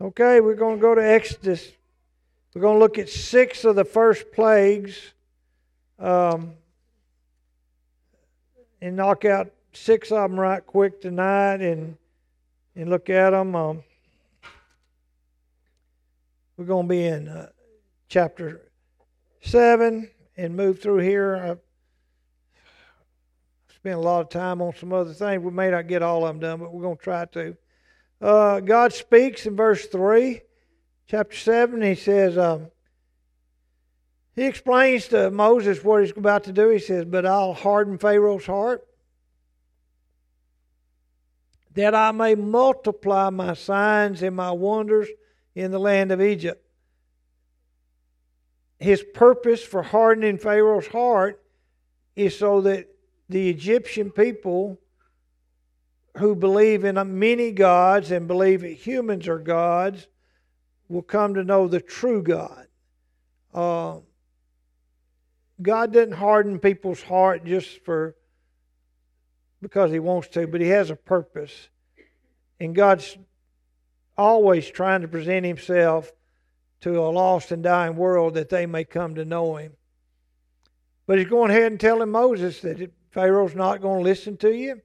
Okay, we're going to go to Exodus. We're going to look at six of the first plagues um, and knock out six of them right quick tonight and and look at them. Um, we're going to be in uh, chapter 7 and move through here. I've spent a lot of time on some other things. We may not get all of them done, but we're going to try to. Uh, God speaks in verse 3, chapter 7. He says, um, He explains to Moses what he's about to do. He says, But I'll harden Pharaoh's heart that I may multiply my signs and my wonders in the land of Egypt. His purpose for hardening Pharaoh's heart is so that the Egyptian people who believe in many gods and believe that humans are gods will come to know the true God. Uh, God doesn't harden people's heart just for because he wants to, but he has a purpose. And God's always trying to present himself to a lost and dying world that they may come to know him. But he's going ahead and telling Moses that Pharaoh's not going to listen to you.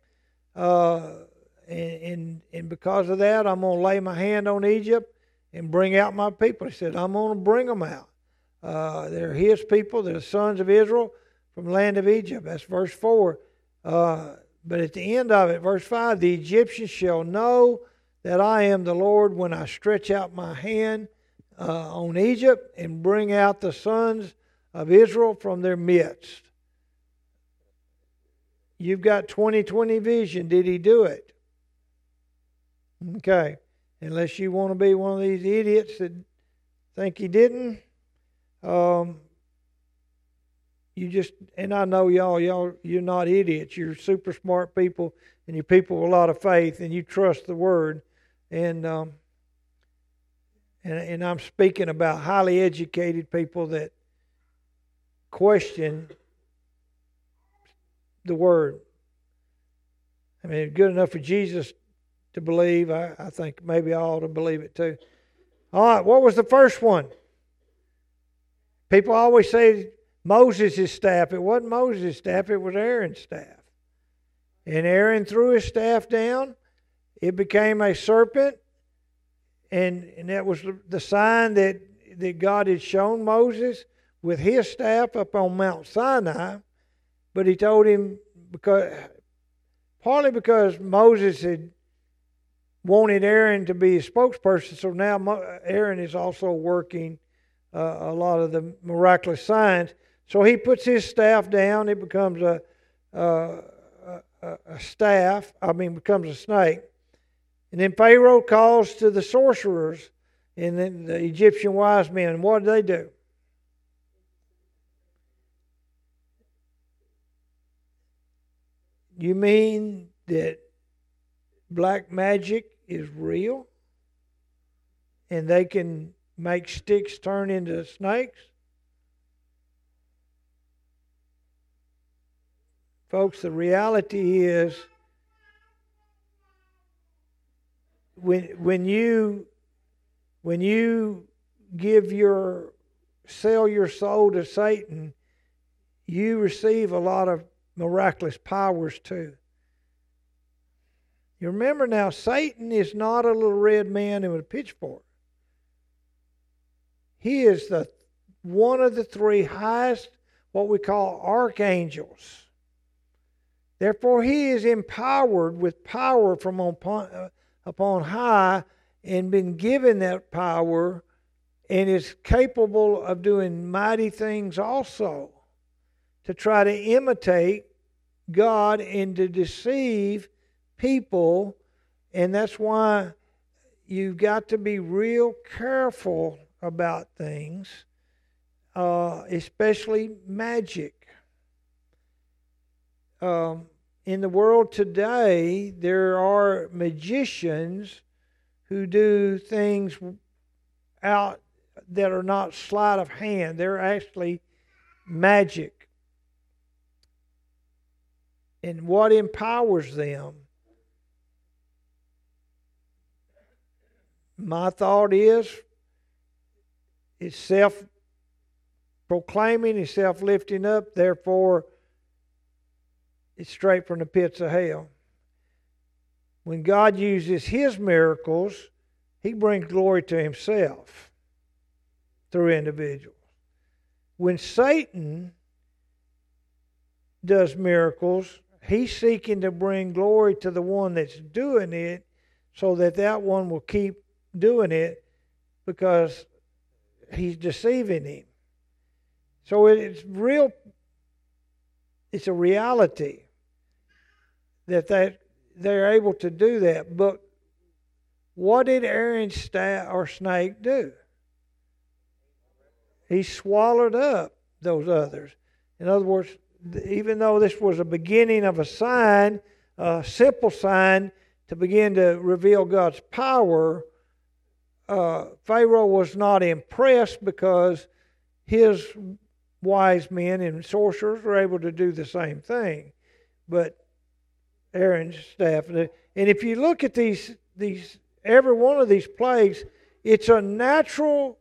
Uh, and, and, and because of that, I'm going to lay my hand on Egypt and bring out my people. He said, I'm going to bring them out. Uh, they're his people, they're the sons of Israel from the land of Egypt. That's verse 4. Uh, but at the end of it, verse 5 the Egyptians shall know that I am the Lord when I stretch out my hand uh, on Egypt and bring out the sons of Israel from their midst. You've got 2020 vision. Did he do it? Okay. Unless you want to be one of these idiots that think he didn't. Um, you just and I know y'all y'all you're not idiots. You're super smart people and you're people with a lot of faith and you trust the word. And um, and and I'm speaking about highly educated people that question the word. I mean, good enough for Jesus to believe. I, I think maybe I ought to believe it too. All right, what was the first one? People always say Moses' staff. It wasn't Moses' staff, it was Aaron's staff. And Aaron threw his staff down, it became a serpent, and, and that was the sign that, that God had shown Moses with his staff up on Mount Sinai. But he told him because partly because Moses had wanted Aaron to be a spokesperson, so now Aaron is also working uh, a lot of the miraculous signs. So he puts his staff down. It becomes a, a, a, a staff. I mean, becomes a snake. And then Pharaoh calls to the sorcerers and then the Egyptian wise men. What do they do? You mean that black magic is real? And they can make sticks turn into snakes? Folks, the reality is when when you when you give your sell your soul to Satan, you receive a lot of miraculous powers too. You remember now, Satan is not a little red man with a pitchfork. He is the one of the three highest, what we call archangels. Therefore, he is empowered with power from upon, uh, upon high and been given that power and is capable of doing mighty things also to try to imitate God and to deceive people. And that's why you've got to be real careful about things, uh, especially magic. Um, in the world today, there are magicians who do things out that are not sleight of hand. They're actually magic. And what empowers them? my thought is it's self proclaiming, it's self lifting up, therefore it's straight from the pits of hell. When God uses his miracles, he brings glory to himself through individuals. When Satan does miracles, he's seeking to bring glory to the one that's doing it so that that one will keep doing it because he's deceiving him. So it's real it's a reality that they they're able to do that. But what did Aaron's staff or snake do? He swallowed up those others. In other words, even though this was a beginning of a sign, a simple sign to begin to reveal God's power, uh, Pharaoh was not impressed because his wise men and sorcerers were able to do the same thing. But Aaron's staff, and if you look at these these every one of these plagues, it's a natural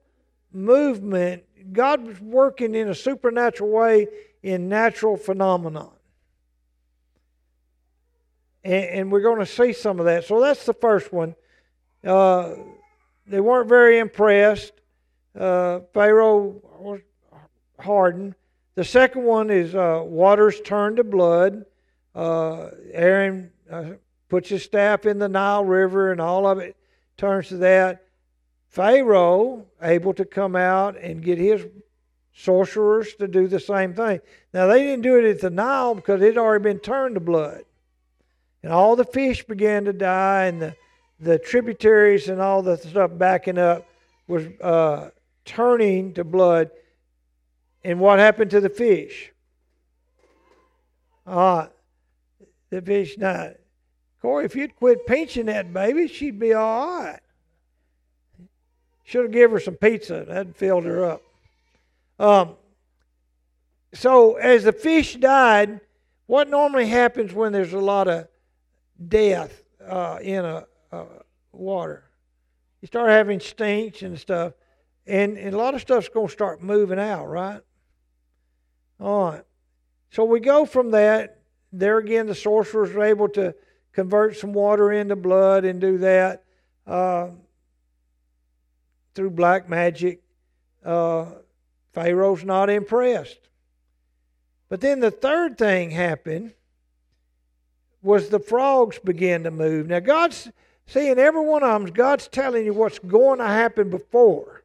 movement. God was working in a supernatural way in natural phenomenon. And, and we're going to see some of that. So that's the first one. Uh, they weren't very impressed. Uh, Pharaoh was hardened. The second one is uh, waters turned to blood. Uh, Aaron uh, puts his staff in the Nile River, and all of it turns to that. Pharaoh able to come out and get his sorcerers to do the same thing. Now they didn't do it at the Nile because it had already been turned to blood, and all the fish began to die, and the the tributaries and all the stuff backing up was uh, turning to blood. And what happened to the fish? Ah, the fish not. Corey, if you'd quit pinching that baby, she'd be all right. Should have given her some pizza. That filled her up. Um, so as the fish died, what normally happens when there's a lot of death uh, in a, a, water? You start having stinks and stuff, and, and a lot of stuff's going to start moving out, right? All right. So we go from that. There again, the sorcerers are able to convert some water into blood and do that uh, through black magic. Uh, Pharaoh's not impressed. But then the third thing happened was the frogs began to move. Now, God's seeing every one of them, God's telling you what's going to happen before.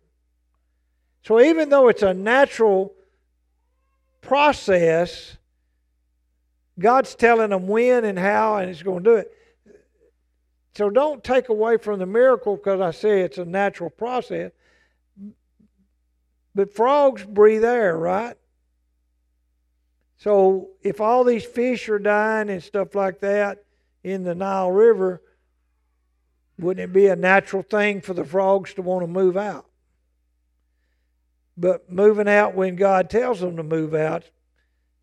So even though it's a natural process, God's telling them when and how, and He's going to do it. So don't take away from the miracle because I say it's a natural process. But frogs breathe air, right? So if all these fish are dying and stuff like that in the Nile River, wouldn't it be a natural thing for the frogs to want to move out? But moving out when God tells them to move out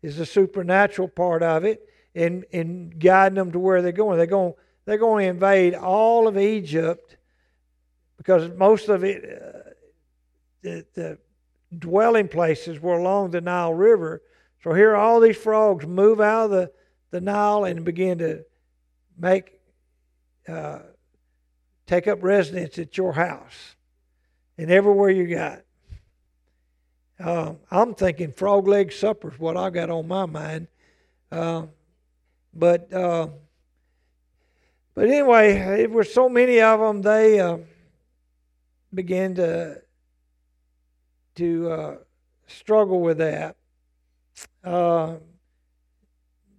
is the supernatural part of it and, and guiding them to where they're going. They're going, they're going to invade all of Egypt because most of it, uh, the, the dwelling places were along the Nile River. So here all these frogs move out of the, the Nile and begin to make, uh, take up residence at your house and everywhere you got. Uh, I'm thinking frog leg supper is what I got on my mind. Uh, but uh, but anyway, it was so many of them. They began to to uh, struggle with that. Uh,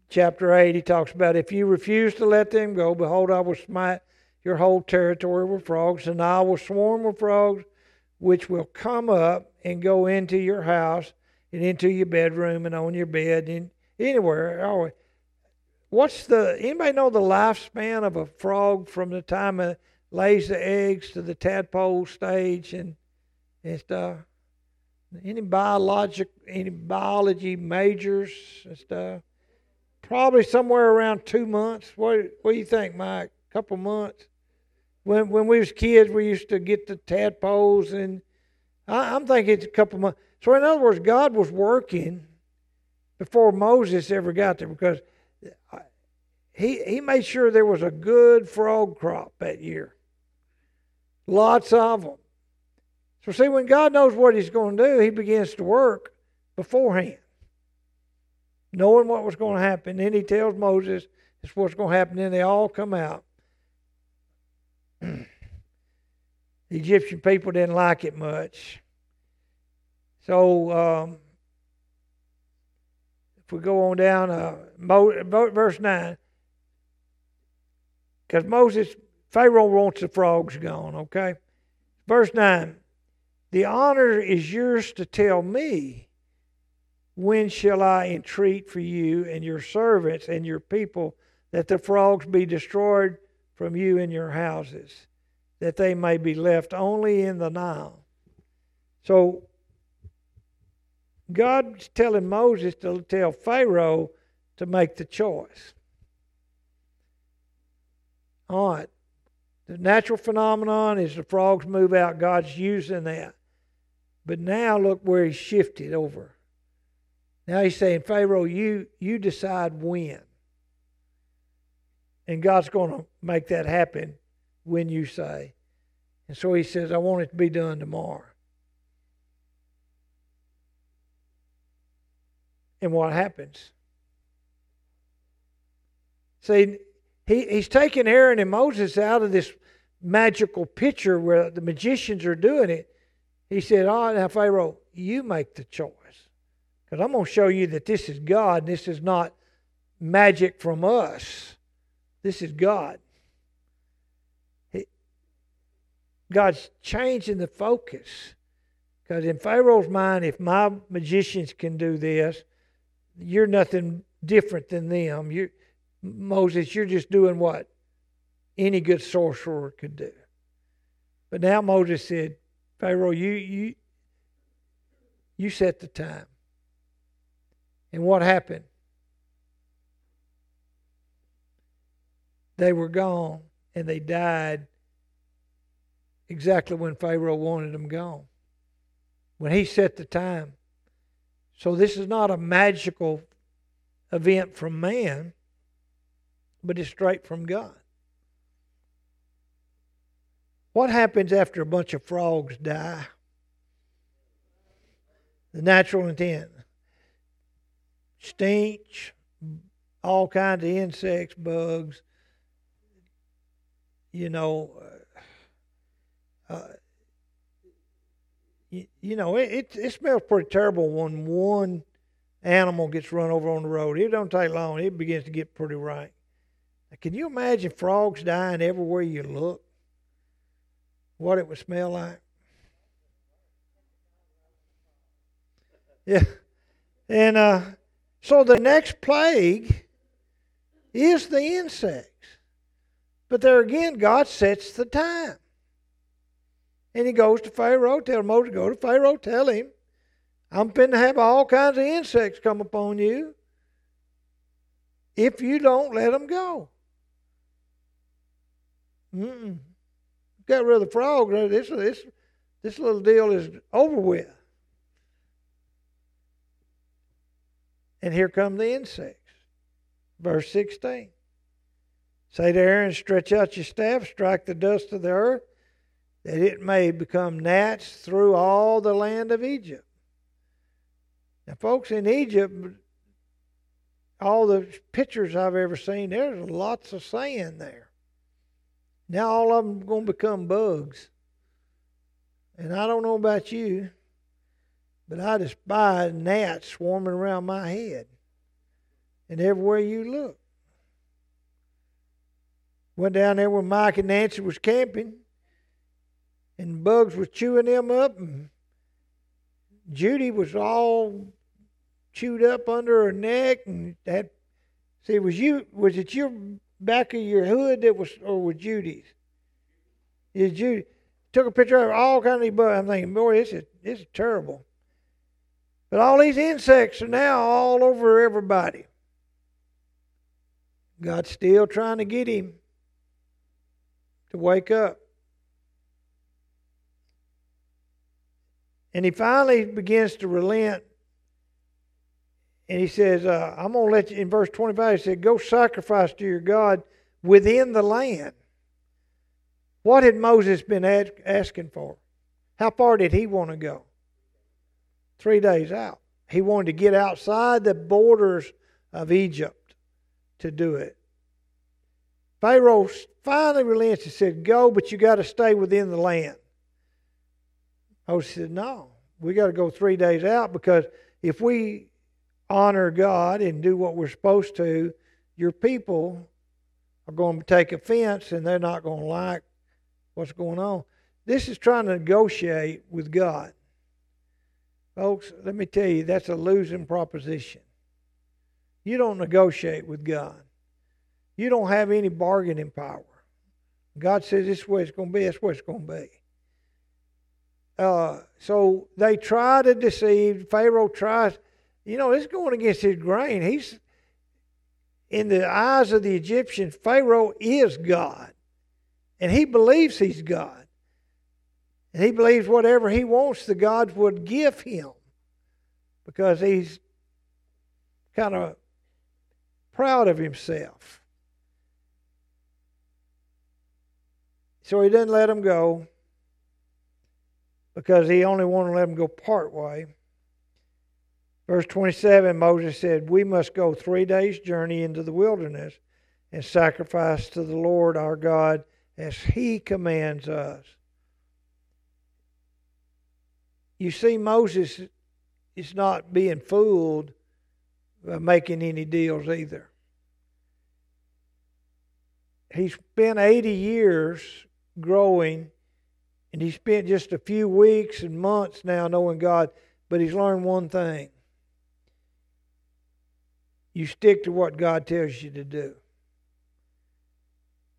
chapter eight, he talks about if you refuse to let them go, behold, I will smite your whole territory with frogs, and I will swarm with frogs which will come up and go into your house and into your bedroom and on your bed and anywhere. Oh, what's the anybody know the lifespan of a frog from the time it lays the eggs to the tadpole stage and and stuff? Any biologic any biology majors and stuff? Probably somewhere around two months. What what do you think, Mike? A couple months? when when we was kids, we used to get the tadpoles, and I, I'm thinking it's a couple months. So in other words, God was working before Moses ever got there because he he made sure there was a good frog crop that year. Lots of them. So see, when God knows what He's going to do, He begins to work beforehand, knowing what was going to happen. Then He tells Moses, "This is what's going to happen." Then they all come out. the Egyptian people didn't like it much. So um, if we go on down, uh, verse 9, because Moses, Pharaoh wants the frogs gone, okay? Verse 9, the honor is yours to tell me when shall I entreat for you and your servants and your people that the frogs be destroyed from you and your houses, that they may be left only in the Nile. So God's telling Moses to tell Pharaoh to make the choice. All right. The natural phenomenon is the frogs move out. God's using that. But now look where he's shifted over. Now he's saying, Pharaoh, you, you decide when. And God's going to make that happen when you say. And so he says, I want it to be done tomorrow. And what happens? See, he, he's taking Aaron and Moses out of this magical picture where the magicians are doing it. He said, right, now, Pharaoh, you make the choice. Because I'm going to show you that this is God. and This is not magic from us. This is God. God's changing the focus. Because in Pharaoh's mind, if my magicians can do this, you're nothing different than them. You, Moses, you're just doing what any good sorcerer could do. But now Moses said, Pharaoh, you you you set the time. And what happened? They were gone and they died exactly when Pharaoh wanted them gone. When he set the time. So this is not a magical event from man, but it's straight from God. What happens after a bunch of frogs die? The natural intent. Stench, all kinds of insects, bugs. You know, uh, uh you, you know, it, it, it smells pretty terrible when one animal gets run over on the road. It don't take long; it begins to get pretty rank. Now, can you imagine frogs dying everywhere you look? What it would smell like? Yeah, and uh, so the next plague is the insects. But there again, God sets the time. And he goes to Pharaoh, tell Moses, go to Pharaoh, tell him, I'm going to have all kinds of insects come upon you if you don't let them go. Mm-mm. Got rid of the frog. This, this, this little deal is over with. And here come the insects. Verse 16. Say to Aaron, stretch out your staff, strike the dust of the earth, that it may become gnats through all the land of Egypt. Now, folks, in Egypt, all the pictures I've ever seen, there's lots of sand there. Now all of them are going to become bugs. And I don't know about you, but I despise gnats swarming around my head and everywhere you look. Went down there where Mike and Nancy was camping and bugs was chewing them up. And Judy was all chewed up under her neck, and that. See, was you? Was it your back of your hood that was, or was Judy's? Is Judy took a picture of all kind of bugs. I'm thinking, boy, this is this is terrible. But all these insects are now all over everybody. God's still trying to get him to wake up. And he finally begins to relent. And he says, uh, I'm going to let you, in verse 25, he said, Go sacrifice to your God within the land. What had Moses been asking for? How far did he want to go? Three days out. He wanted to get outside the borders of Egypt to do it. Pharaoh finally relents and said, Go, but you got to stay within the land. Moses said, No, we got to go three days out because if we honor God and do what we're supposed to, your people are going to take offense and they're not going to like what's going on. This is trying to negotiate with God. Folks, let me tell you, that's a losing proposition. You don't negotiate with God. You don't have any bargaining power. God says this is what it's going to be, that's what it's going to be. Uh, so they try to deceive. Pharaoh tries, you know, it's going against his grain. He's, in the eyes of the Egyptians, Pharaoh is God. And he believes he's God. And he believes whatever he wants, the gods would give him because he's kind of proud of himself. So he didn't let him go because he only wanted to let him go part way. Verse 27 Moses said, We must go three days' journey into the wilderness and sacrifice to the Lord our God as he commands us. You see, Moses is not being fooled by making any deals either. He spent 80 years growing, and he spent just a few weeks and months now knowing God, but he's learned one thing. You stick to what God tells you to do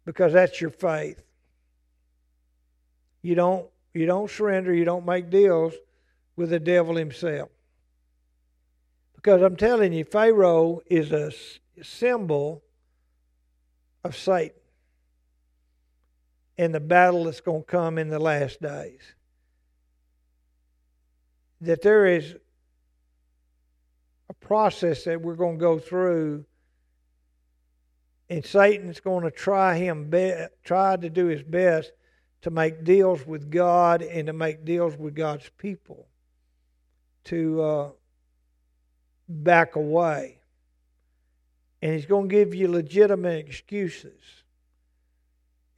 because that's your faith. You don't you don't surrender, you don't make deals with the devil himself. Because I'm telling you, Pharaoh is a symbol of Satan in the battle that's going to come in the last days. That there is a process that we're going to go through, and Satan's going to try him be, try to do his best to make deals with God and to make deals with God's people to uh, back away. And he's going to give you legitimate excuses.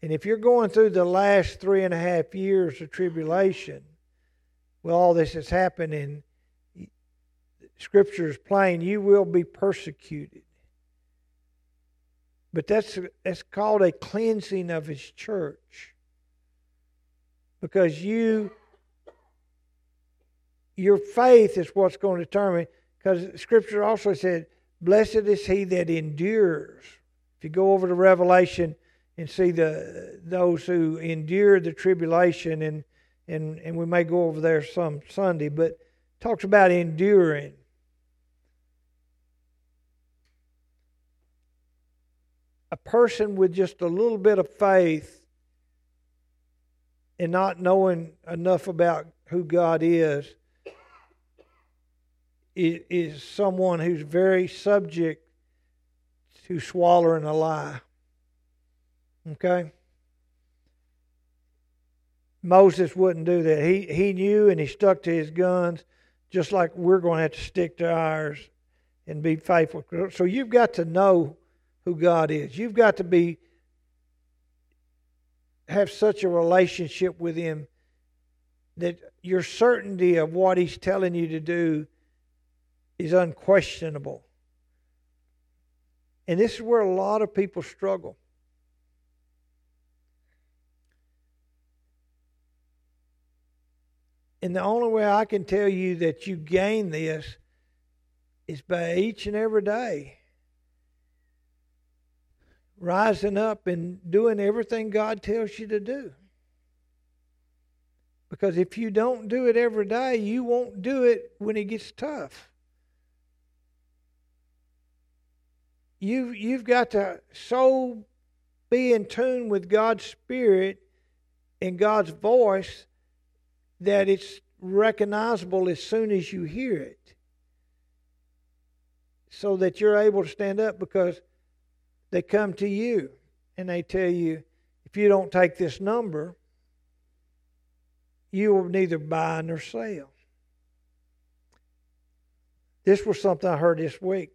And if you're going through the last three and a half years of tribulation, well, all this has happened, and Scripture is plain, you will be persecuted. But that's, that's called a cleansing of His church. Because you, your faith is what's going to determine because Scripture also said, Blessed is he that endures. If you go over to Revelation and see the those who endure the tribulation, and, and, and we may go over there some Sunday, but talks about enduring. A person with just a little bit of faith and not knowing enough about who God is is, is someone who's very subject to swallowing a lie. Okay? Moses wouldn't do that. He, he knew and he stuck to his guns, just like we're going to have to stick to ours and be faithful. So you've got to know who God is. You've got to be have such a relationship with Him that your certainty of what He's telling you to do is unquestionable. And this is where a lot of people struggle. And the only way I can tell you that you gain this is by each and every day rising up and doing everything God tells you to do. Because if you don't do it every day, you won't do it when it gets tough. You've, you've got to so be in tune with God's Spirit and God's voice that it's recognizable as soon as you hear it. So that you're able to stand up because they come to you and they tell you, if you don't take this number, you will neither buy nor sell. This was something I heard this week.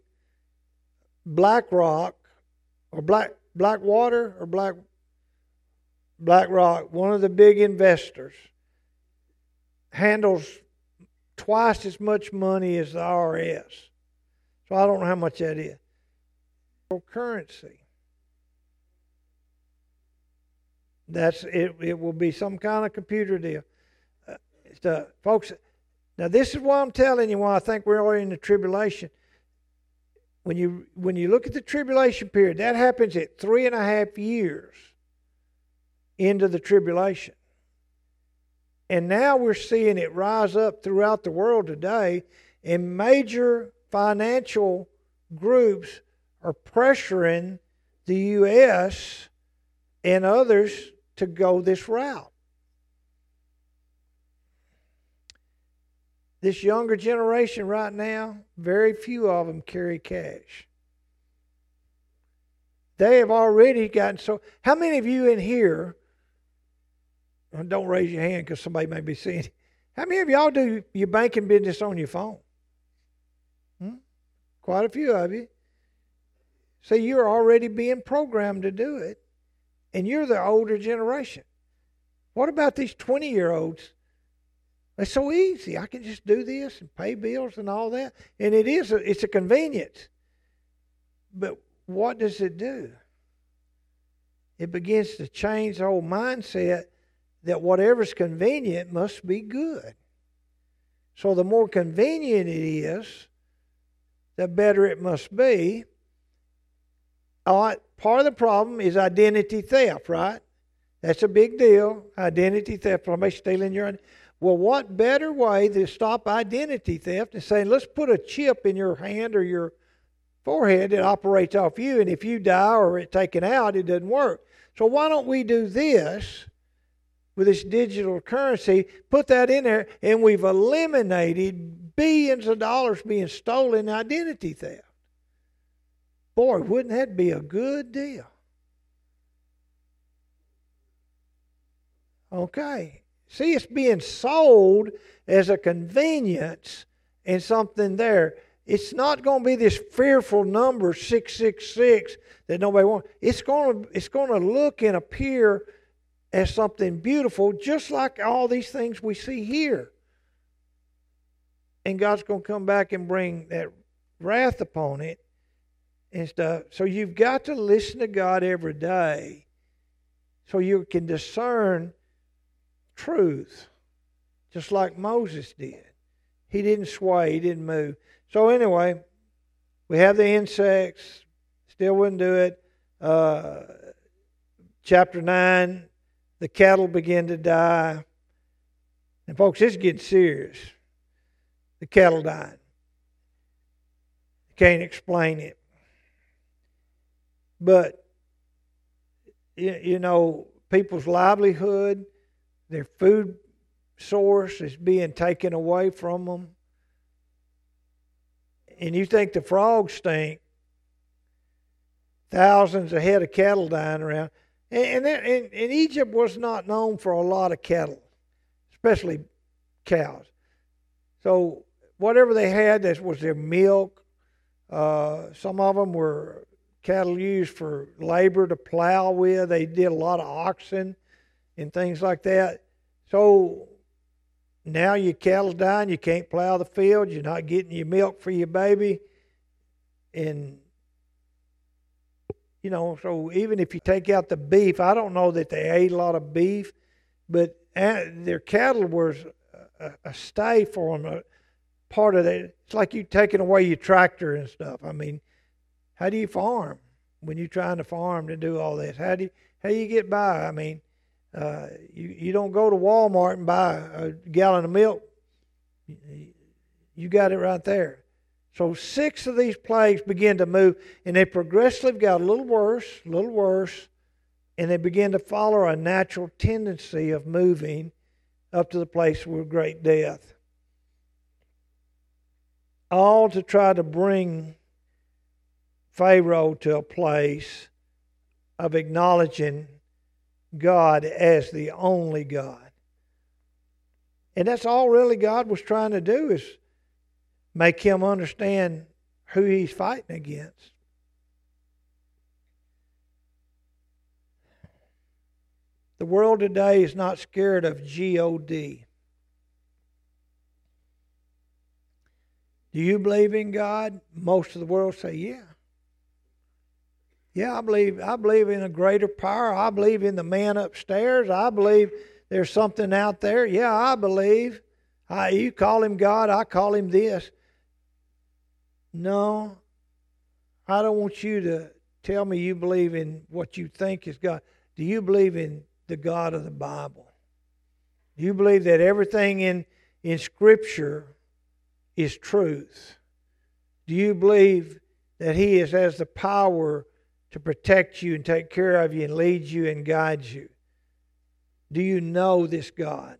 BlackRock or Black Blackwater or Black BlackRock, one of the big investors, handles twice as much money as the IRS. So I don't know how much that is. Currency. That's it. It will be some kind of computer deal. Uh, folks, now this is why I'm telling you why I think we're already in the tribulation when you when you look at the tribulation period, that happens at three and a half years into the tribulation. And now we're seeing it rise up throughout the world today, and major financial groups are pressuring the U.S. and others to go this route. This younger generation right now, very few of them carry cash. They have already gotten so. How many of you in here, don't raise your hand because somebody may be seeing How many of y'all do your banking business on your phone? Hmm? Quite a few of you. See, you're already being programmed to do it, and you're the older generation. What about these 20 year olds it's so easy. I can just do this and pay bills and all that. And it is a, it's a convenience. But what does it do? It begins to change the whole mindset that whatever's convenient must be good. So the more convenient it is, the better it must be. All right, part of the problem is identity theft, right? That's a big deal. Identity theft. Somebody stealing your. Well, what better way to stop identity theft than saying, let's put a chip in your hand or your forehead that operates off you, and if you die or it's taken out, it doesn't work. So why don't we do this with this digital currency, put that in there, and we've eliminated billions of dollars being stolen identity theft. Boy, wouldn't that be a good deal? Okay. See, it's being sold as a convenience and something there. It's not going to be this fearful number 666 that nobody wants. It's going to it's going to look and appear as something beautiful just like all these things we see here. And God's going to come back and bring that wrath upon it and stuff. So you've got to listen to God every day so you can discern truth, just like Moses did. He didn't sway, he didn't move. So, anyway, we have the insects, still wouldn't do it. Uh, chapter 9, the cattle begin to die. And, folks, this is getting serious. The cattle dying. Can't explain it. But, you know, people's livelihood their food source is being taken away from them. And you think the frogs stink, thousands of head of cattle dying around. And, and, and, and Egypt was not known for a lot of cattle, especially cows. So whatever they had, this was their milk. Uh, some of them were cattle used for labor to plow with. They did a lot of oxen and things like that. So now your cattle's dying, you can't plow the field, you're not getting your milk for your baby. And, you know, so even if you take out the beef, I don't know that they ate a lot of beef, but their cattle was a, a stay for them, a part of that. It's like you taking away your tractor and stuff. I mean, how do you farm when you're trying to farm to do all this? How do you, how do you get by? I mean, uh, you, you don't go to Walmart and buy a gallon of milk. You got it right there. So six of these plagues begin to move, and they progressively got a little worse, a little worse, and they begin to follow a natural tendency of moving up to the place of great death. All to try to bring Pharaoh to a place of acknowledging God as the only God. And that's all really God was trying to do is make him understand who he's fighting against. The world today is not scared of God. Do you believe in God? Most of the world say, yeah. Yeah, I believe I believe in a greater power. I believe in the man upstairs. I believe there's something out there. Yeah, I believe. I, you call him God, I call him this. No, I don't want you to tell me you believe in what you think is God. Do you believe in the God of the Bible? Do you believe that everything in, in Scripture is truth? Do you believe that He is, has the power to protect you and take care of you and lead you and guide you? Do you know this God?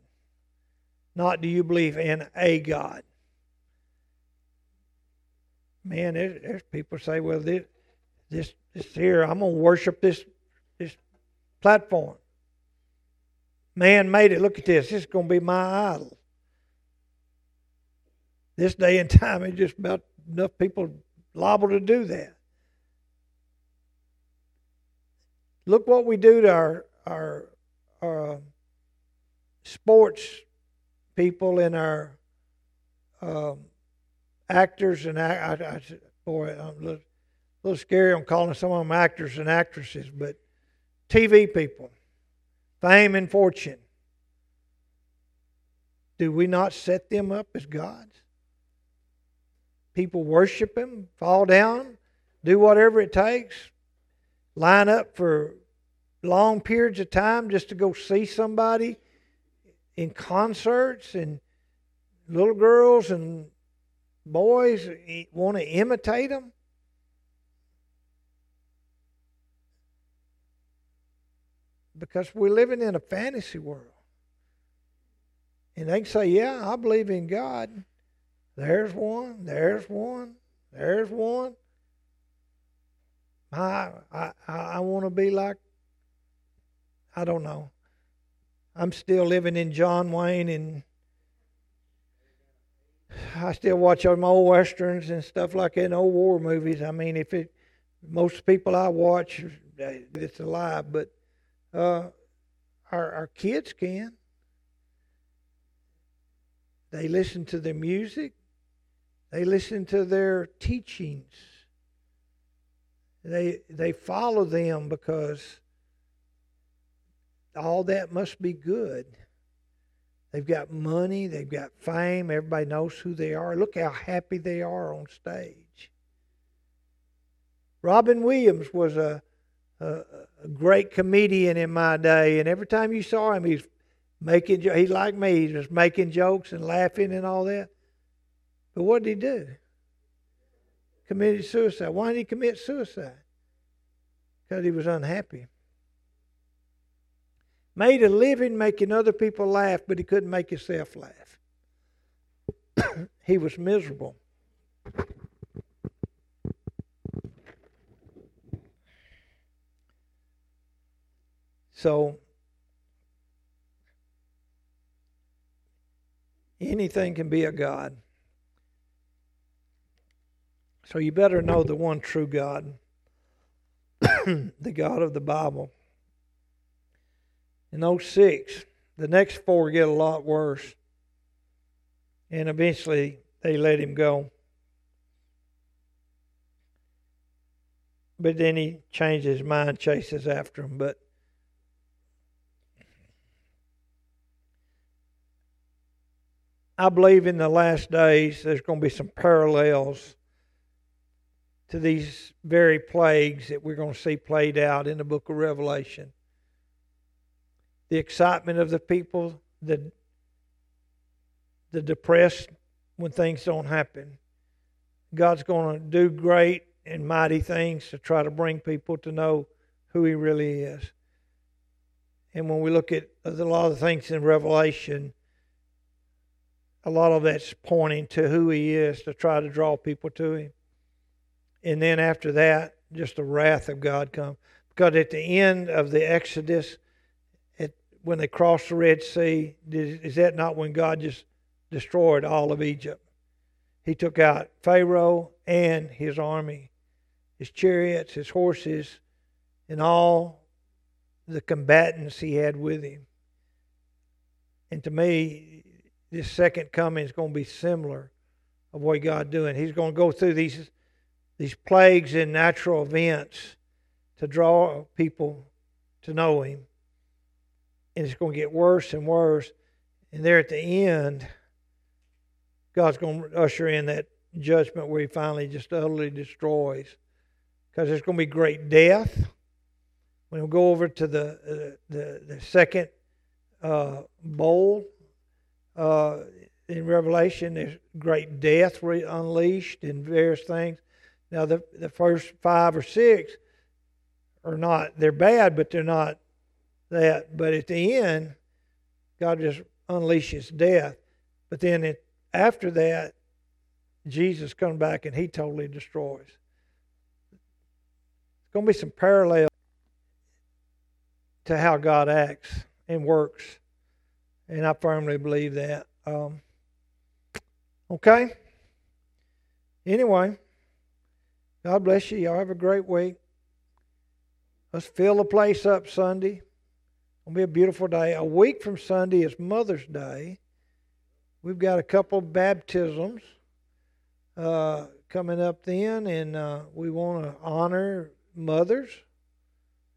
Not do you believe in a God? man, there's, there's people say, well, this, this, this here, I'm going to worship this, this platform. Man made it. Look at this. This is going to be my idol. This day and time, it's just about enough people liable to do that. Look what we do to our our, our uh, sports people and our um, actors and I, I, boy, I'm a little, a little scary. I'm calling some of them actors and actresses, but TV people, fame and fortune. Do we not set them up as gods? People worship them, fall down, do whatever it takes, line up for long periods of time just to go see somebody in concerts and little girls and boys want to imitate them? Because we're living in a fantasy world. And they can say, Yeah, I believe in God. There's one, there's one, there's one. I, I, I want to be like, I don't know. I'm still living in John Wayne and I still watch them old westerns and stuff like that, old war movies. I mean, if it, most people I watch, it's a lie, but uh, our our kids can. They listen to their music. They listen to their teachings. They they follow them because all that must be good. They've got money, they've got fame, everybody knows who they are. Look how happy they are on stage. Robin Williams was a, a, a great comedian in my day, and every time you saw him, he's making he's like me, he's just making jokes and laughing and all that. But what did he do? Committed suicide. Why did he commit suicide? Because he was unhappy made a living making other people laugh, but he couldn't make himself laugh. he was miserable. So, anything can be a God. So, you better know the one true God, the God of the Bible in 06. The next four get a lot worse. And eventually they let him go. But then he changes his mind, chases after him. But I believe in the last days there's going to be some parallels to these very plagues that we're going to see played out in the book of Revelation the excitement of the people, the, the depressed when things don't happen. God's going to do great and mighty things to try to bring people to know who He really is. And when we look at a lot of things in Revelation, a lot of that's pointing to who he is to try to draw people to him. And then after that, just the wrath of God come. Because at the end of the Exodus, it, when they crossed the Red Sea, is that not when God just destroyed all of Egypt? He took out Pharaoh and his army, his chariots, his horses, and all the combatants he had with him. And to me, this second coming is going to be similar of what God doing. He's going to go through these these plagues and natural events to draw people to know Him. And it's going to get worse and worse. And there at the end, God's going to usher in that judgment where He finally just utterly destroys. Because there's going to be great death. We'll go over to the, uh, the, the second uh, bowl uh, in Revelation, there's great death unleashed and various things. Now, the, the first five or six are not, they're bad, but they're not that. But at the end, God just unleashes death. But then it, after that, Jesus comes back and he totally destroys. It's going to be some parallel to how God acts and works. And I firmly believe that. Um, okay? Anyway. God bless you. Y'all have a great week. Let's fill the place up Sunday. It'll be a beautiful day. A week from Sunday is Mother's Day. We've got a couple baptisms uh, coming up then, and uh, we want to honor mothers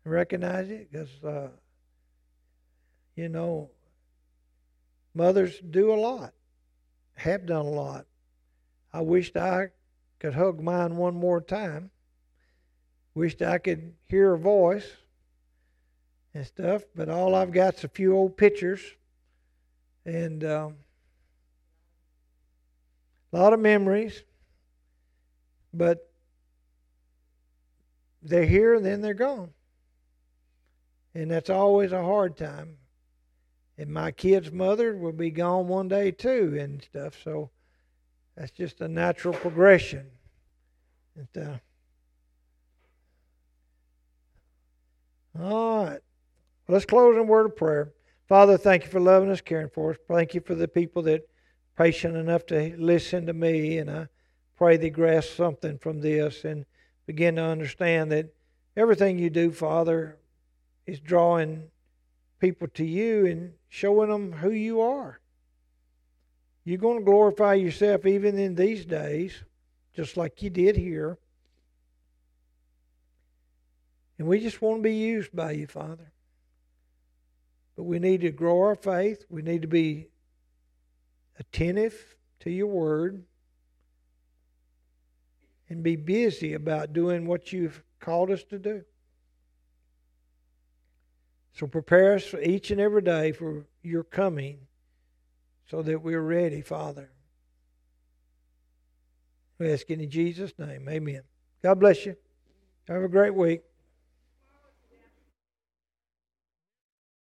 and recognize it because, uh, you know, mothers do a lot, have done a lot. I wished I could hug mine one more time. Wished I could hear a voice and stuff, but all I've got's a few old pictures and um, a lot of memories. But they're here and then they're gone. And that's always a hard time. And my kid's mother will be gone one day too and stuff. So that's just a natural progression. Uh, all right. Let's close in a word of prayer. Father, thank you for loving us, caring for us. Thank you for the people that patient enough to listen to me, and I pray they grasp something from this and begin to understand that everything you do, Father, is drawing people to you and showing them who you are. You're going to glorify yourself even in these days, just like you did here. And we just want to be used by you, Father. But we need to grow our faith. We need to be attentive to your word and be busy about doing what you've called us to do. So prepare us each and every day for your coming so that we're ready, Father. We ask in Jesus' name. Amen. God bless you. Have a great week.